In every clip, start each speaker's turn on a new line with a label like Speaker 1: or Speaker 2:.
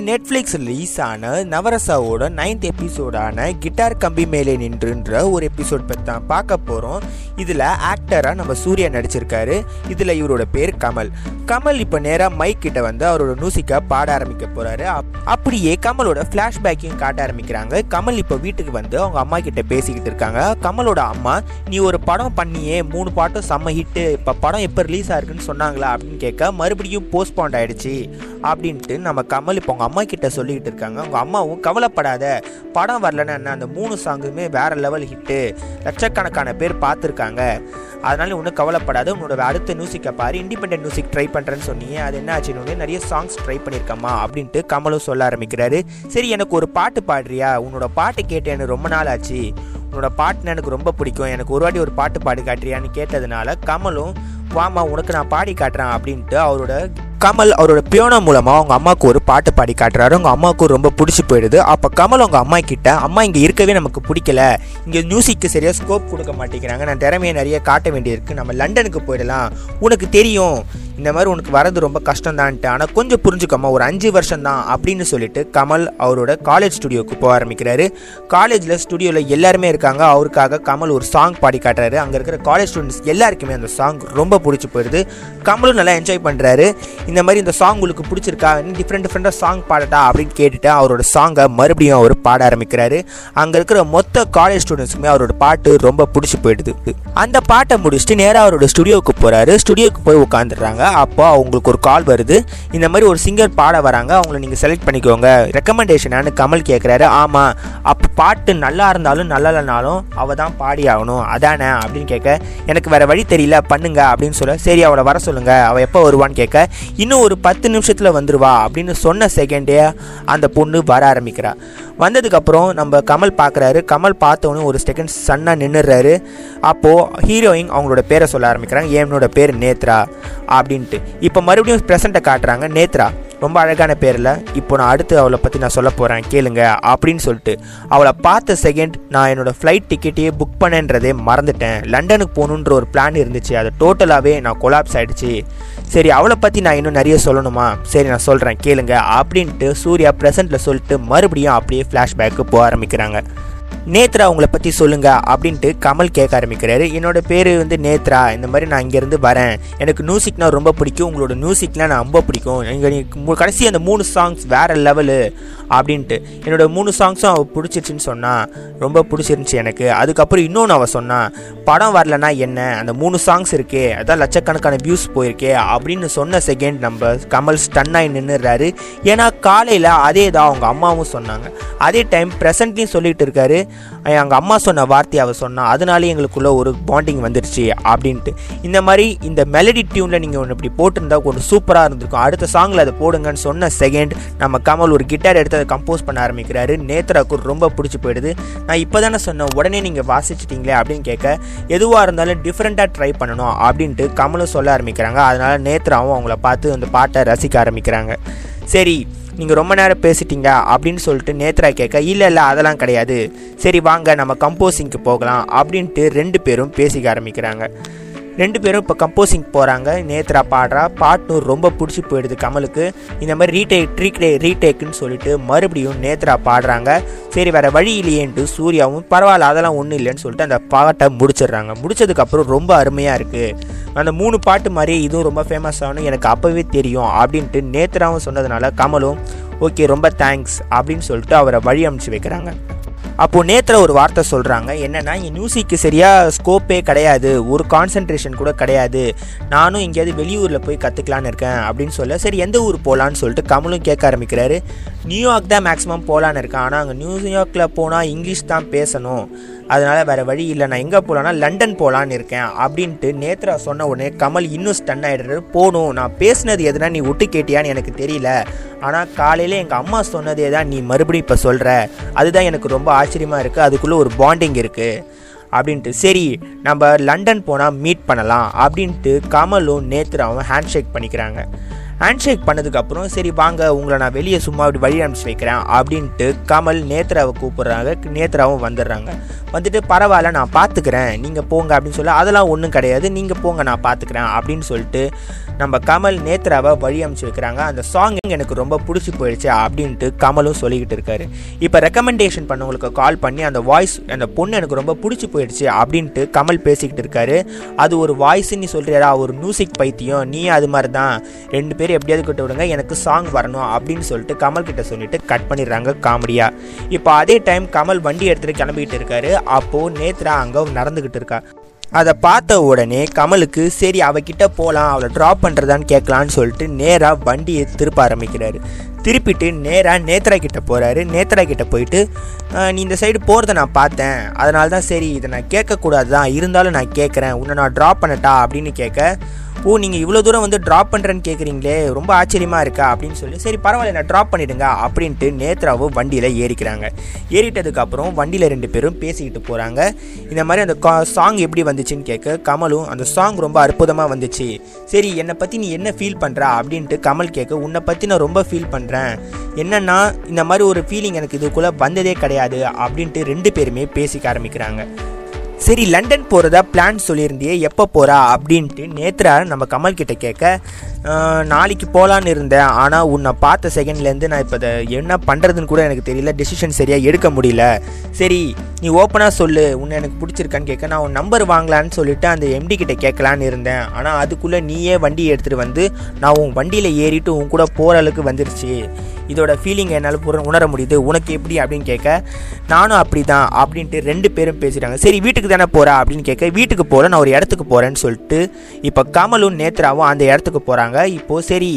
Speaker 1: Netflix release ஆன நவரசாவோட ninth எபிசோடான guitar கம்பி மேலே நின்றுன்ற ஒரு எபிசோட் பற்றி தான் பார்க்க போகிறோம் இதில் ஆக்டராக நம்ம சூர்யா நடிச்சிருக்காரு. இதில் இவரோட பேர் கமல். கமல் இப்போ நேராக மைக் கிட்ட வந்து அவரோட மியூசிக்கை பாட ஆரம்பிக்க போகிறாரு அப்படியே கமலோட ஃப்ளாஷ்பேக்கையும் காட்ட ஆரம்பிக்கிறாங்க. கமல் இப்போ வீட்டுக்கு வந்து அவங்க அம்மா கிட்ட பேசிக்கிட்டு இருக்காங்க. கமலோட அம்மா நீ ஒரு படம் பண்ணியே மூணு பாட்டும் செம்ம ஹிட்டு இப்போ படம் எப்போ ரிலீஸ் ஆயிருக்குன்னு சொன்னாங்களா? அப்படின்னு கேட்க மறுபடியும் போஸ்ட்பாண்ட் ஆயிடுச்சு. அப்படின்ட்டு நம்ம கமல் இப்போ அவங்க அம்மா கிட்ட சொல்லிக்கிட்டு இருக்காங்க. அவங்க அம்மாவும் கவலைப்படாத. படம் வரலன்னா என்ன? அந்த மூணு சாங்குமே வேற லெவல் ஹிட்டு லட்சக்கணக்கான பேர் பார்த்துருக்காங்க. அதனால ஒன்றும் கவலைப்படாத. உன்னோட அடுத்த மியூசிக்கை பாரு. இண்டிபெண்டன்ட் மியூசிக் ட்ரை பண்ணுறேன்னு சொன்னீங்க அது என்ன ஆச்சுன்னு நிறைய சாங்ஸ் ட்ரை பண்ணியிருக்கம்மா அப்படின்ட்டு கமலும் சொல்ல ஆரம்பிக்கிறாரு. சரி எனக்கு ஒரு பாட்டு பாடுறியா? உன்னோட பாட்டு கேட்டு எனக்கு ரொம்ப நாள் ஆச்சு. உன்னோட பாட்டுன்னு எனக்கு ரொம்ப பிடிக்கும். எனக்கு ஒரு வாட்டி ஒரு பாட்டு பாடி காட்டுறியான்னு கேட்டதுனால கமலும் வாமா உனக்கு நான் பாடி காட்டுறேன் அப்படின்ட்டு அவரோட கமல் அவரோட பியோனா மூலமாக அவங்க அம்மாவுக்கு ஒரு பாட்டு பாடி காட்டுறாரு. அவங்க அம்மாவுக்கு ரொம்ப பிடிச்சி போயிடுது. அப்போ கமல் அவங்க அம்மா கிட்ட அம்மா இங்கே இருக்கவே நமக்கு பிடிக்கல. இங்கே மியூசிக்கு சரியாக ஸ்கோப் கொடுக்க மாட்டேங்கிறாங்க. நான் திறமையை நிறைய காட்ட வேண்டியிருக்கு. நம்ம லண்டனுக்கு போயிடலாம். உனக்கு தெரியும். இந்த மாதிரி உனக்கு வரது ரொம்ப கஷ்டம் தான்ட்டு ஆனால் கொஞ்சம் புரிஞ்சுக்கம்மா. ஒரு அஞ்சு வருஷம் தான் அப்படின்னு சொல்லிட்டு கமல் அவரோட காலேஜ் ஸ்டுடியோக்கு போக ஆரம்பிக்கிறாரு. காலேஜில் ஸ்டுடியோவில் எல்லாருமே இருக்காங்க. அவருக்காக கமல் ஒரு சாங் பாடி காட்டுறாரு. அங்கே இருக்கிற காலேஜ் ஸ்டூடெண்ட்ஸ் எல்லாருக்குமே அந்த சாங் ரொம்ப பிடிச்சி போயிடுது. கமலும் நல்லா என்ஜாய் பண்ணுறாரு இந்த மாதிரி இந்த சாங் உங்களுக்கு பிடிச்சிருக்கா? டிஃப்ரெண்ட் டிஃப்ரெண்ட்டாக சாங் பாடட்டா? அப்படின்னு கேட்டுட்டு அவரோட சாங்கை மறுபடியும் அவர் பாட ஆரம்பிக்கிறாரு. அங்கே இருக்கிற மொத்த காலேஜ் ஸ்டூடெண்ட்ஸுக்குமே அவரோட பாட்டு ரொம்ப பிடிச்சி போயிடுது. அந்த பாட்டை முடிச்சுட்டு நேராக அவரோட ஸ்டுடியோவுக்கு போகிறாரு ஸ்டுடியோக்கு போய் உட்காந்துடுறாங்க அப்போ அவங்களுக்கு ஒரு கால் வருது. இந்த மாதிரி ஒரு சிங்கர் பாட வராங்க. அவங்கள நீங்கள் செலக்ட் பண்ணிக்கோங்க. ரெக்கமெண்டேஷனானு கமல் கேட்குறாரு ஆமாம் அப்போ பாட்டு நல்லா இருந்தாலும் நல்லா இல்லைனாலும் அவள் தான் பாடி ஆகணும். அதானே? அப்படின்னு கேட்க எனக்கு வேறு வழி தெரியல. பண்ணுங்க அப்படின்னு சொல்ல. சரி அவளை வர சொல்லுங்கள் அவள் எப்போ வருவான்னு கேட்க இன்னும் ஒரு பத்து நிமிஷத்தில் வந்துடுவா அப்படின்னு சொன்ன செகண்டே அந்த பொண்ணு வர ஆரம்பிக்கிறா. வந்ததுக்கப்புறம் நம்ம கமல் பார்க்குறாரு கமல் பார்த்தோன்னே ஒரு செகண்ட் சன்னாக நின்றுறாரு அப்போது ஹீரோயின் அவங்களோட பேரை சொல்ல ஆரம்பிக்கிறாங்க. என்னோட பேர் நேத்ரா அப்படின்ட்டு. இப்போ மறுபடியும் ப்ரெசண்ட்டை காட்டுறாங்க. நேத்ரா ரொம்ப அழகான பேரில். இப்போ நான் அடுத்து அவளை பற்றி நான் சொல்ல போகிறேன் கேளுங்க அப்படின்னு சொல்லிட்டு. அவளை பார்த்த செகண்ட் நான் என்னோடய ஃப்ளைட் டிக்கெட்டையே புக் பண்ணேன்றதே மறந்துட்டேன். லண்டனுக்கு போகணுன்ற ஒரு பிளான் இருந்துச்சு. அது டோட்டலாகவே நான் கொலாப்ஸ் ஆகிடுச்சு சரி அவளை பற்றி நான் இன்னும் நிறைய சொல்லணுமா? சரி நான் சொல்கிறேன் கேளுங்க அப்படின்ட்டு சூர்யா ப்ரெசண்ட்டில் சொல்லிட்டு மறுபடியும் அப்படியே ஃப்ளாஷ்பேக்கு போக ஆரம்பிக்கிறாங்க. நேத்ரா உங்களை பற்றி சொல்லுங்க அப்படின்ட்டு கமல் கேட்க ஆரம்பிக்கிறாரு. என்னோட பேர் வந்து நேத்ரா. இந்த மாதிரி நான் இங்கேருந்து வரேன். எனக்கு மியூசிக்னா ரொம்ப பிடிக்கும். உங்களோட மியூசிக்லாம் நான் ரொம்ப பிடிக்கும். எங்கள் கடைசி அந்த மூணு சாங்ஸ் வேறு லெவலு அப்படின்ட்டு. என்னோட மூணு சாங்ஸும் அவள் பிடிச்சிருச்சுன்னு சொன்னான் ரொம்ப பிடிச்சிருந்துச்சி எனக்கு. அதுக்கப்புறம் இன்னொன்று அவள் சொன்னான் படம் வரலனா என்ன? அந்த மூணு சாங்ஸ் இருக்கே. அதான் லட்சக்கணக்கான வியூஸ் போயிருக்கே. அப்படின்னு சொன்ன செகண்ட் நம்ம கமல் ஸ்டன்னாகி நின்றுறாரு ஏன்னா காலையில் அதே தான் அவங்க அம்மாவும் சொன்னாங்க. அதே டைம் ப்ரெசண்ட்லையும் சொல்லிகிட்டு இருக்காரு. எங்கள் அம்மா சொன்ன வார்த்தையை அவள் சொன்னால் அதனாலே எங்களுக்குள்ள ஒரு பாண்டிங் வந்துருச்சு அப்படின்ட்டு. இந்த மாதிரி இந்த மெலடி டியூனில் நீங்கள் ஒன்று இப்படி போட்டிருந்தா கொஞ்சம் சூப்பராக இருந்திருக்கும். அடுத்த சாங்கில் அதை போடுங்கன்னு சொன்ன செகண்ட் நம்ம கமல் ஒரு கிட்டார் எடுத்து அதை கம்போஸ் பண்ண ஆரம்பிக்கிறாரு. நேத்ராக்கு ரொம்ப பிடிச்சி போயிடுது. நான் இப்போ தானே சொன்னேன் உடனே நீங்கள் வாசிச்சிட்டிங்களே அப்படின்னு கேட்க எதுவாக இருந்தாலும் டிஃப்ரெண்ட்டாக ட்ரை பண்ணணும் அப்படின்ட்டு கமலும் சொல்ல ஆரம்பிக்கிறாங்க. அதனால் நேத்ராவும் அவங்கள பார்த்து அந்த பாட்டை ரசிக்க ஆரம்பிக்கிறாங்க. சரி நீங்கள் ரொம்ப நேரம் பேசிட்டீங்க அப்படின்னு சொல்லிட்டு நேத்ரா கேட்க இல்லை இல்லை அதெல்லாம் கிடையாது. சரி வாங்க நம்ம கம்போசிங்க்கு போகலாம் அப்படின்ட்டு ரெண்டு பேரும் பேசிக்க ஆரம்பிக்கிறாங்க. ரெண்டு பேரும் இப்போ கம்போசிங் போகிறாங்க நேத்ரா பாடுறா. பாட்டும் ரொம்ப பிடிச்சி போயிடுது கமலுக்கு. இந்த மாதிரி ரீடேக் ட்ரீக்டே ரீடேக்குன்னு சொல்லிட்டு மறுபடியும் நேத்ரா பாடுறாங்க. சரி வேறு வழி இல்லையேன்ட்டு சூர்யாவும் பரவாயில்ல அதெல்லாம் ஒன்றும் இல்லைன்னு சொல்லிட்டு அந்த பாட்டை முடிச்சிடுறாங்க. முடிச்சதுக்கப்புறம் ரொம்ப அருமையாக இருக்குது அந்த மூணு பாட்டு மாதிரியே இதுவும் ரொம்ப ஃபேமஸ் ஆகணும். எனக்கு அப்போவே தெரியும் அப்படின்ட்டு நேத்ராவும் சொன்னதுனால கமலும் ஓகே ரொம்ப தேங்க்ஸ் அப்படின்னு சொல்லிட்டு அவரை வழி அனுப்பிச்சு வைக்கிறாங்க. அப்போது நேற்று ஒரு வார்த்தை சொல்கிறாங்க என்னென்னா இங்கே மியூசிக்கு சரியாக ஸ்கோப்பே கிடையாது. ஒரு கான்சன்ட்ரேஷன் கூட கிடையாது. நானும் எங்கேயாவது வெளியூரில் போய் கற்றுக்கலான்னு இருக்கேன். அப்படின்னு சொல்ல சரி எந்த ஊர் போகலான்னு சொல்லிட்டு கமலும் கேட்க ஆரம்பிக்கிறாரு. நியூயார்க் தான் மேக்ஸிமம் போகலான்னு இருக்கேன். ஆனால் அங்கே நியூயார்க்கில் போனால் இங்கிலீஷ் தான் பேசணும். அதனால் வேறு வழி இல்லை. நான் எங்கே போகலான்னா லண்டன் போகலான்னு இருக்கேன். அப்படின்ட்டு நேத்ரா சொன்ன உடனே கமல் இன்னும் ஸ்டன் ஆகிடுறாரு போகணும் நான் பேசினது எதுனா நீ விட்டு கேட்டியான்னு எனக்கு தெரியல. ஆனால் காலையில் எங்கள் அம்மா சொன்னதே தான் நீ மறுபடியும் இப்போ சொல்கிற அதுதான் எனக்கு ரொம்ப ஆச்சரியமாக இருக்குது அதுக்குள்ளே ஒரு பாண்டிங் இருக்குது அப்படின்ட்டு சரி நம்ம லண்டன் போனால் மீட் பண்ணலாம். அப்படின்ட்டு கமலும் நேத்ராவும் ஹேண்ட் ஷேக் பண்ணிக்கிறாங்க. ஹேண்ட் ஷேக் பண்ணதுக்கப்புறம் சரி வாங்க உங்களை நான் வெளியே சும்மா அப்படி வழி அனுப்பிச்சு வைக்கிறேன் அப்படின்ட்டு கமல் நேத்ராவை கூப்பிட்றாங்க. நேத்ராவும் வந்துடுறாங்க. வந்துட்டு பரவாயில்ல நான் பார்த்துக்கிறேன். நீங்கள் போங்க அப்படின்னு சொல்லி அதெல்லாம் ஒன்றும் கிடையாது. நீங்கள் போங்க நான் பார்த்துக்கிறேன் அப்படின்னு சொல்லிட்டு நம்ம கமல் நேத்ராவை வழி அனுப்பிச்சு வைக்கிறாங்க. அந்த சாங் எனக்கு ரொம்ப பிடிச்சி போயிடுச்சு அப்படின்ட்டு கமலும் சொல்லிக்கிட்டு இருக்காரு. இப்போ ரெக்கமெண்டேஷன் பண்ணவங்களுக்கு கால் பண்ணி அந்த வாய்ஸ் அந்த பொண்ணு எனக்கு ரொம்ப பிடிச்சி போயிடுச்சு அப்படின்ட்டு கமல் பேசிக்கிட்டு இருக்காரு. அது ஒரு வாய்ஸ் நீ சொல்கிறியா ஒரு மியூசிக் பைத்தியம். நீ அது மாதிரி தான் ரெண்டு பேரும் எப்படியாவது கிட்ட விடுங்க எனக்கு சாங் வரணும் அப்படின்னு சொல்லிட்டு கமல் கிட்ட சொல்லிட்டு கட் பண்ணிடுறாங்க காமெடியா. இப்போ அதே டைம் கமல் வண்டி எடுத்துட்டு கிளம்பிட்டு இருக்காரு. அப்போ நேத்ரா அங்கே நடந்துகிட்டு இருக்கா. அதை பார்த்த உடனே கமலுக்கு சரி அவகிட்ட போகலாம் அவளை ட்ராப் பண்ணுறதான்னு கேட்கலான்னு சொல்லிட்டு நேராக வண்டியை திருப்ப ஆரம்பிக்கிறாரு. திருப்பிட்டு நேராக நேத்ரா கிட்ட போகிறாரு நேத்ரா கிட்டே போயிட்டு நீ இந்த சைடு போகிறத நான் பார்த்தேன். அதனால தான் சரி இதை நான் கேட்கக்கூடாது தான் இருந்தாலும் நான் கேட்குறேன். உன்னை நான் ட்ராப் பண்ணட்டா? அப்படின்னு கேட்க ஓ நீங்கள் இவ்வளோ தூரம் வந்து ட்ராப் பண்ணுறேன்னு கேட்குறீங்களே ரொம்ப ஆச்சரியமாக இருக்கா அப்படின்னு சொல்லி சரி பரவாயில்ல நான் ட்ராப் பண்ணிடுங்க அப்படின்ட்டு நேத்ராவும் வண்டியில் ஏறிக்கிறாங்க. ஏறிட்டதுக்கப்புறம் வண்டியில் ரெண்டு பேரும் பேசிக்கிட்டு போகிறாங்க இந்த மாதிரி அந்த சாங் எப்படி வந்துச்சுன்னு கேட்க கமலும் அந்த சாங் ரொம்ப அற்புதமாக வந்துச்சு. சரி என்னை பற்றி நீ என்ன ஃபீல் பண்ணுற அப்படின்ட்டு கமல் கேட்க உன்னை பற்றி நான் ரொம்ப ஃபீல் பண்ணுறேன் என்னன்னா இந்த மாதிரி ஒரு ஃபீலிங் எனக்கு இதுக்குள்ளே வந்ததே கிடையாது. அப்படின்ட்டு ரெண்டு பேருமே பேசிக்க ஆரம்பிக்கிறாங்க. சரி லண்டன் போகிறதா பிளான் சொல்லியிருந்தியே எப்போ போகிறா அப்படின்ட்டு நேத்ரா நம்ம கமல் கிட்ட கேட்க நாளைக்கு போகலான்னு இருந்தேன். ஆனால் உன்னை பார்த்த செகண்ட்லேருந்து நான் இப்போ அதை என்ன பண்ணுறதுன்னு கூட எனக்கு தெரியல. டெசிஷன் சரியாக எடுக்க முடியல. சரி நீ ஓப்பனாக சொல்லு. உன்னை எனக்கு பிடிச்சிருக்கான்னு கேட்க நான் உன் நம்பர் வாங்கலான்னு சொல்லிட்டு அந்த எம்டி கிட்ட கேட்கலான்னு இருந்தேன். ஆனால் அதுக்குள்ளே நீயே வண்டி எடுத்துகிட்டு வந்து நான் உன் வண்டியில் ஏறிட்டு உன் கூட போகிற அளவுக்கு வந்துருச்சு. இதோட ஃபீலிங் என்னால் உணர முடியுது. உனக்கு எப்படி? அப்படின்னு கேட்க நானும் அப்படி தான் அப்படின்ட்டு ரெண்டு பேரும் பேசிட்டாங்க. சரி வீட்டுக்கு தானே போகிறா அப்படின்னு கேட்க வீட்டுக்கு போகிற நான் ஒரு இடத்துக்கு போகிறேன்னு சொல்லிட்டு இப்போ கமலும் நேத்ராவும் அந்த இடத்துக்கு போகிறாங்க இப்போது சரி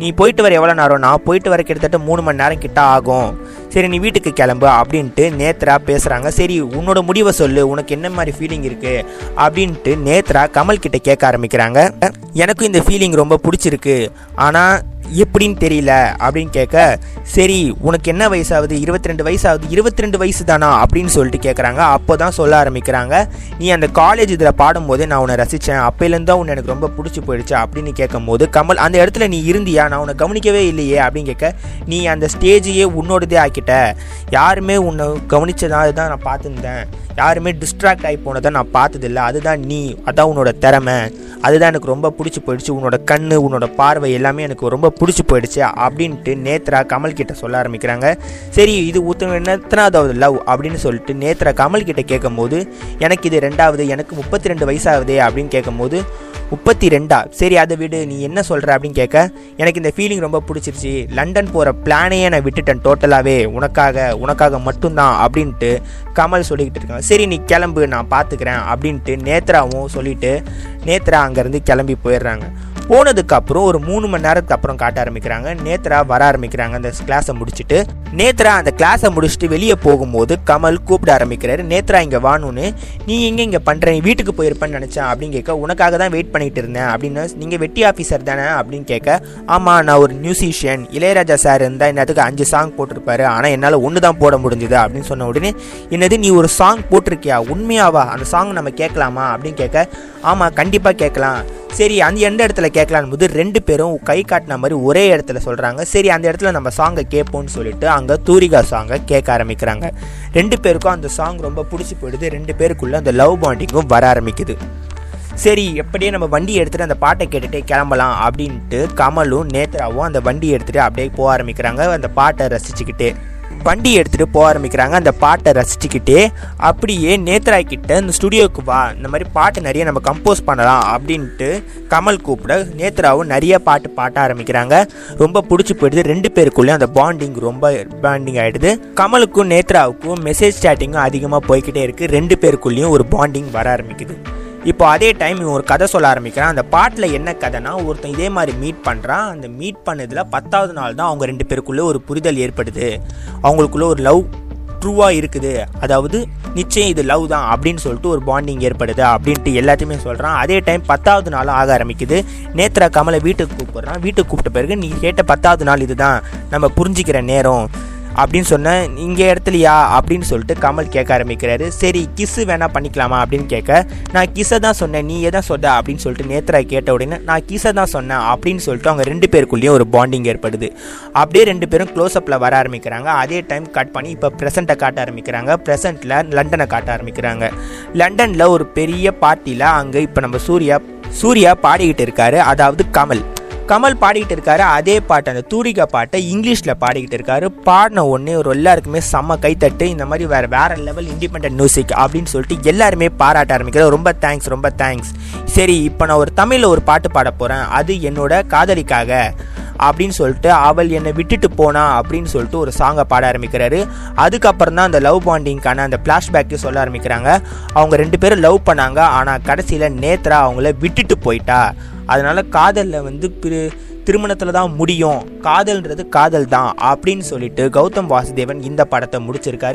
Speaker 1: நீ போயிட்டு வர எவ்வளோ நேரம்? நான் போயிட்டு வர கிட்டத்தட்ட மூணு மணி நேரம் கிட்ட ஆகும். சரி நீ வீட்டுக்கு கிளம்பு அப்படின்ட்டு நேத்ரா பேசுகிறாங்க சரி உன்னோட முடிவை சொல்லு. உனக்கு என்ன மாதிரி ஃபீலிங் இருக்குது அப்படின்ட்டு நேத்ரா கமல் கிட்ட கேட்க ஆரம்பிக்கிறாங்க. எனக்கும் இந்த ஃபீலிங் ரொம்ப பிடிச்சிருக்கு. ஆனால் எப்படின்னு தெரியல அப்படின்னு கேட்க சரி உனக்கு என்ன வயசாகுது இருபத்தி ரெண்டு வயசாகுது இருபத்தி ரெண்டு வயசு தானா? அப்படின்னு சொல்லிட்டு கேட்குறாங்க அப்போ தான் சொல்ல ஆரம்பிக்கிறாங்க. நீ அந்த காலேஜ் இதில் பாடும்போதே நான் உன்னை ரசித்தேன் அப்போலேருந்து தான் உன்னை எனக்கு ரொம்ப பிடிச்சி போயிடுச்சு அப்படின்னு கேட்கும்போது கமல் அந்த இடத்துல நீ இருந்தியா? நான் உன்னை கவனிக்கவே இல்லையே அப்படின்னு கேட்க நீ அந்த ஸ்டேஜையே உன்னோடதே ஆக்கிட்ட. யாருமே உன்னை கவனிச்சதா? தான் நான் பார்த்துருந்தேன். யாருமே டிஸ்ட்ராக்ட் ஆகி போனதை நான் பார்த்ததில்ல. அதுதான் நீ. அதான் உன்னோட திறமை. அதுதான் எனக்கு ரொம்ப பிடிச்சி போயிடுச்சு. உன்னோட கண்ணு உன்னோட பார்வை எல்லாமே எனக்கு ரொம்ப பிடிச்சி போயிடுச்சு அப்படின்ட்டு நேத்ரா கமல் கிட்ட சொல்ல ஆரம்பிக்கிறாங்க. சரி இது ஊத்த எத்தனாவது லவ் அப்படின்னு சொல்லிட்டு நேத்ரா கமல் கிட்ட கேட்கும்போது எனக்கு இது ரெண்டாவது எனக்கு முப்பத்தி ரெண்டு வயசாகுதே அப்படின்னு கேட்கும்போது முப்பத்தி ரெண்டா சரி அதை விடு நீ என்ன சொல்கிற அப்படின்னு கேட்க எனக்கு இந்த ஃபீலிங் ரொம்ப பிடிச்சிருச்சு. லண்டன் போகிற பிளானையே நான் விட்டுட்டேன் டோட்டலாகவே உனக்காக உனக்காக மட்டும்தான் அப்படின்ட்டு கமல் சொல்லிக்கிட்டு இருக்காங்க. சரி நீ கிளம்பு நான் பார்த்துக்கிறேன் அப்படின்ட்டு நேத்ராவும் சொல்லிட்டு நேத்ரா அங்கேருந்து கிளம்பி போயிடுறாங்க. போனதுக்கப்புறம் ஒரு மூணு மணி நேரத்துக்கு அப்புறம் காட்ட ஆரம்பிக்கிறாங்க. நேத்ரா வர ஆரம்பிக்கிறாங்க. அந்த கிளாஸை முடிச்சுட்டு நேத்ரா அந்த கிளாஸை முடிச்சுட்டு வெளியே போகும்போது கமல் கூப்பிட ஆரம்பிக்கிறாரு. நேத்ரா இங்கே வாணுன்னு நீ எங்கே இங்கே பண்ணுற நீ வீட்டுக்கு போயிருப்பேன்னு நினச்சேன். அப்படின்னு கேட்க உனக்காக தான் வெயிட் பண்ணிட்டு இருந்தேன். அப்படின்னு நீங்கள் வெட்டி ஆஃபீஸர் தானே? அப்படின்னு கேட்க ஆமாம் நான் ஒரு மியூசிஷியன் இளையராஜா சார் இருந்தால் என்னத்துக்கு அஞ்சு சாங் போட்டிருப்பாரு? ஆனால் என்னால் ஒன்று தான் போட முடிஞ்சுது. அப்படின்னு சொன்ன உடனே என்னது நீ ஒரு சாங் போட்டிருக்கியா? உண்மையாவா? அந்த சாங் நம்ம கேட்கலாமா? அப்படின்னு கேட்க ஆமாம் கண்டிப்பாக கேட்கலாம். சரி அந்த எந்த இடத்துல கேட்கலான்னு போது ரெண்டு பேரும் கை காட்டின மாதிரி ஒரே இடத்துல சொல்கிறாங்க சரி அந்த இடத்துல நம்ம சாங்கை கேட்போம்னு சொல்லிட்டு அங்கே தூரிகா சாங்கை கேட்க ஆரம்பிக்கிறாங்க. ரெண்டு பேருக்கும் அந்த சாங் ரொம்ப பிடிச்சி போயிடுது. ரெண்டு பேருக்குள்ளே அந்த லவ் பாண்டிங்கும் வர ஆரம்பிக்குது. சரி எப்படியே நம்ம வண்டி எடுத்துகிட்டு அந்த பாட்டை கேட்டுகிட்டே கிளம்பலாம் அப்படின்ட்டு கமலும் நேத்ராவும் அந்த வண்டி எடுத்துகிட்டு அப்படியே போக ஆரம்பிக்கிறாங்க. அந்த பாட்டை ரசிச்சுக்கிட்டே. வண்டி எடுத்துகிட்டு போக ஆரம்பிக்கிறாங்க. அந்த பாட்டை ரசிச்சுக்கிட்டே அப்படியே நேத்ரா கிட்ட இந்த ஸ்டுடியோவுக்கு வா இந்த மாதிரி பாட்டு நிறைய நம்ம கம்போஸ் பண்ணலாம் அப்படின்ட்டு கமல் கூப்பிட நேத்ராவும் நிறைய பாட்டு பாட்ட ஆரம்பிக்கிறாங்க. ரொம்ப பிடிச்சி போயிடுது. ரெண்டு பேருக்குள்ளேயும் அந்த பாண்டிங் ரொம்ப பாண்டிங் ஆகிடுது கமலுக்கும் நேத்ராவுக்கும் மெசேஜ் சேட்டிங்கும் அதிகமாக போய்கிட்டே இருக்குது ரெண்டு பேருக்குள்ளேயும் ஒரு பாண்டிங் வர ஆரம்பிக்குது. இப்போ அதே டைம் இவன் ஒரு கதை சொல்ல ஆரம்பிக்கிறான். அந்த பாட்டில் என்ன கதைனா ஒருத்தன் இதே மாதிரி மீட் பண்ணுறான் அந்த மீட் பண்ணதில் பத்தாவது நாள் தான் அவங்க ரெண்டு பேருக்குள்ளே ஒரு புரிதல் ஏற்படுது. அவங்களுக்குள்ளே ஒரு லவ் ட்ரூவாக இருக்குது. அதாவது நிச்சயம் இது லவ் தான் அப்படின்னு சொல்லிட்டு ஒரு பாண்டிங் ஏற்படுது அப்படின்ட்டு எல்லாத்தையுமே சொல்கிறான் அதே டைம் பத்தாவது நாள் ஆக ஆரம்பிக்குது. நேத்ரா கமலை வீட்டுக்கு கூப்பிட்றான். வீட்டுக்கு கூப்பிட்ட பிறகு நீ கேட்ட பத்தாவது நாள் இதுதான். நம்ம புரிஞ்சிக்கிற நேரம். அப்படின்னு சொன்னேன் இங்கே இடத்துலையா? அப்படின்னு சொல்லிட்டு கமல் கேட்க ஆரம்பிக்கிறாரு. சரி கிஸ்ஸு வேணா பண்ணிக்கலாமா? அப்படின்னு கேட்க நான் கிஸ்ஸை தான் சொன்னேன். நீ எதான் சொன்ன? அப்படின்னு சொல்லிட்டு நேத்ரா கேட்ட உடனே நான் கிஸ்ஸை தான் சொன்னேன். அப்படின்னு சொல்லிட்டு அவங்க ரெண்டு பேருக்குள்ளேயும் ஒரு பாண்டிங் ஏற்படுது. அப்படியே ரெண்டு பேரும் க்ளோஸ்அப்பில் வர ஆரம்பிக்கிறாங்க. அதே டைம் கட் பண்ணி இப்போ ப்ரெசண்ட்டை காட்ட ஆரம்பிக்கிறாங்க. ப்ரெசண்ட்டில் லண்டனை காட்ட ஆரம்பிக்கிறாங்க. லண்டனில் ஒரு பெரிய பார்ட்டியில் அங்கே இப்போ நம்ம சூர்யா சூர்யா பாடிக்கிட்டு இருக்காரு. அதாவது கமல். கமல் பாடிக்கிட்டு இருக்காரு அதே பாட்டு அந்த தூரிகா பாட்டை இங்கிலீஷில் பாடிக்கிட்டு இருக்காரு. பாடின ஒன்று ஒரு எல்லாருக்குமே செம்ம கைத்தட்டு இந்த மாதிரி வேறு வேறு லெவல் இண்டிபெண்ட் மியூசிக் அப்படின்னு சொல்லிட்டு எல்லாருமே பாராட்ட ஆரம்பிக்கிறார். ரொம்ப தேங்க்ஸ் ரொம்ப தேங்க்ஸ் சரி இப்போ நான் ஒரு தமிழில் ஒரு பாட்டு பாட போகிறேன் அது என்னோட காதலிக்காக. அப்படின்னு சொல்லிட்டு அவள் என்னை விட்டுட்டு போனா அப்படின்னு சொல்லிட்டு ஒரு சாங்கை பாட ஆரம்பிக்கிறாரு. அதுக்கப்புறம் தான் அந்த லவ் பாண்டிங்க்கான அந்த ஃப்ளாஷ்பேக்கு சொல்ல ஆரம்பிக்கிறாங்க. அவங்க ரெண்டு பேரும் லவ் பண்ணாங்க. ஆனால் கடைசியில் நேத்ரா அவங்கள விட்டுட்டு போயிட்டா. அதனால் காதலில் வந்து பிரு திருமணத்தில் தான் முடியும். காதல்ன்றது காதல் தான் அப்படின்னு சொல்லிட்டு கௌதம் வாசுதேவன் இந்த படத்தை முடிச்சிருக்காரு.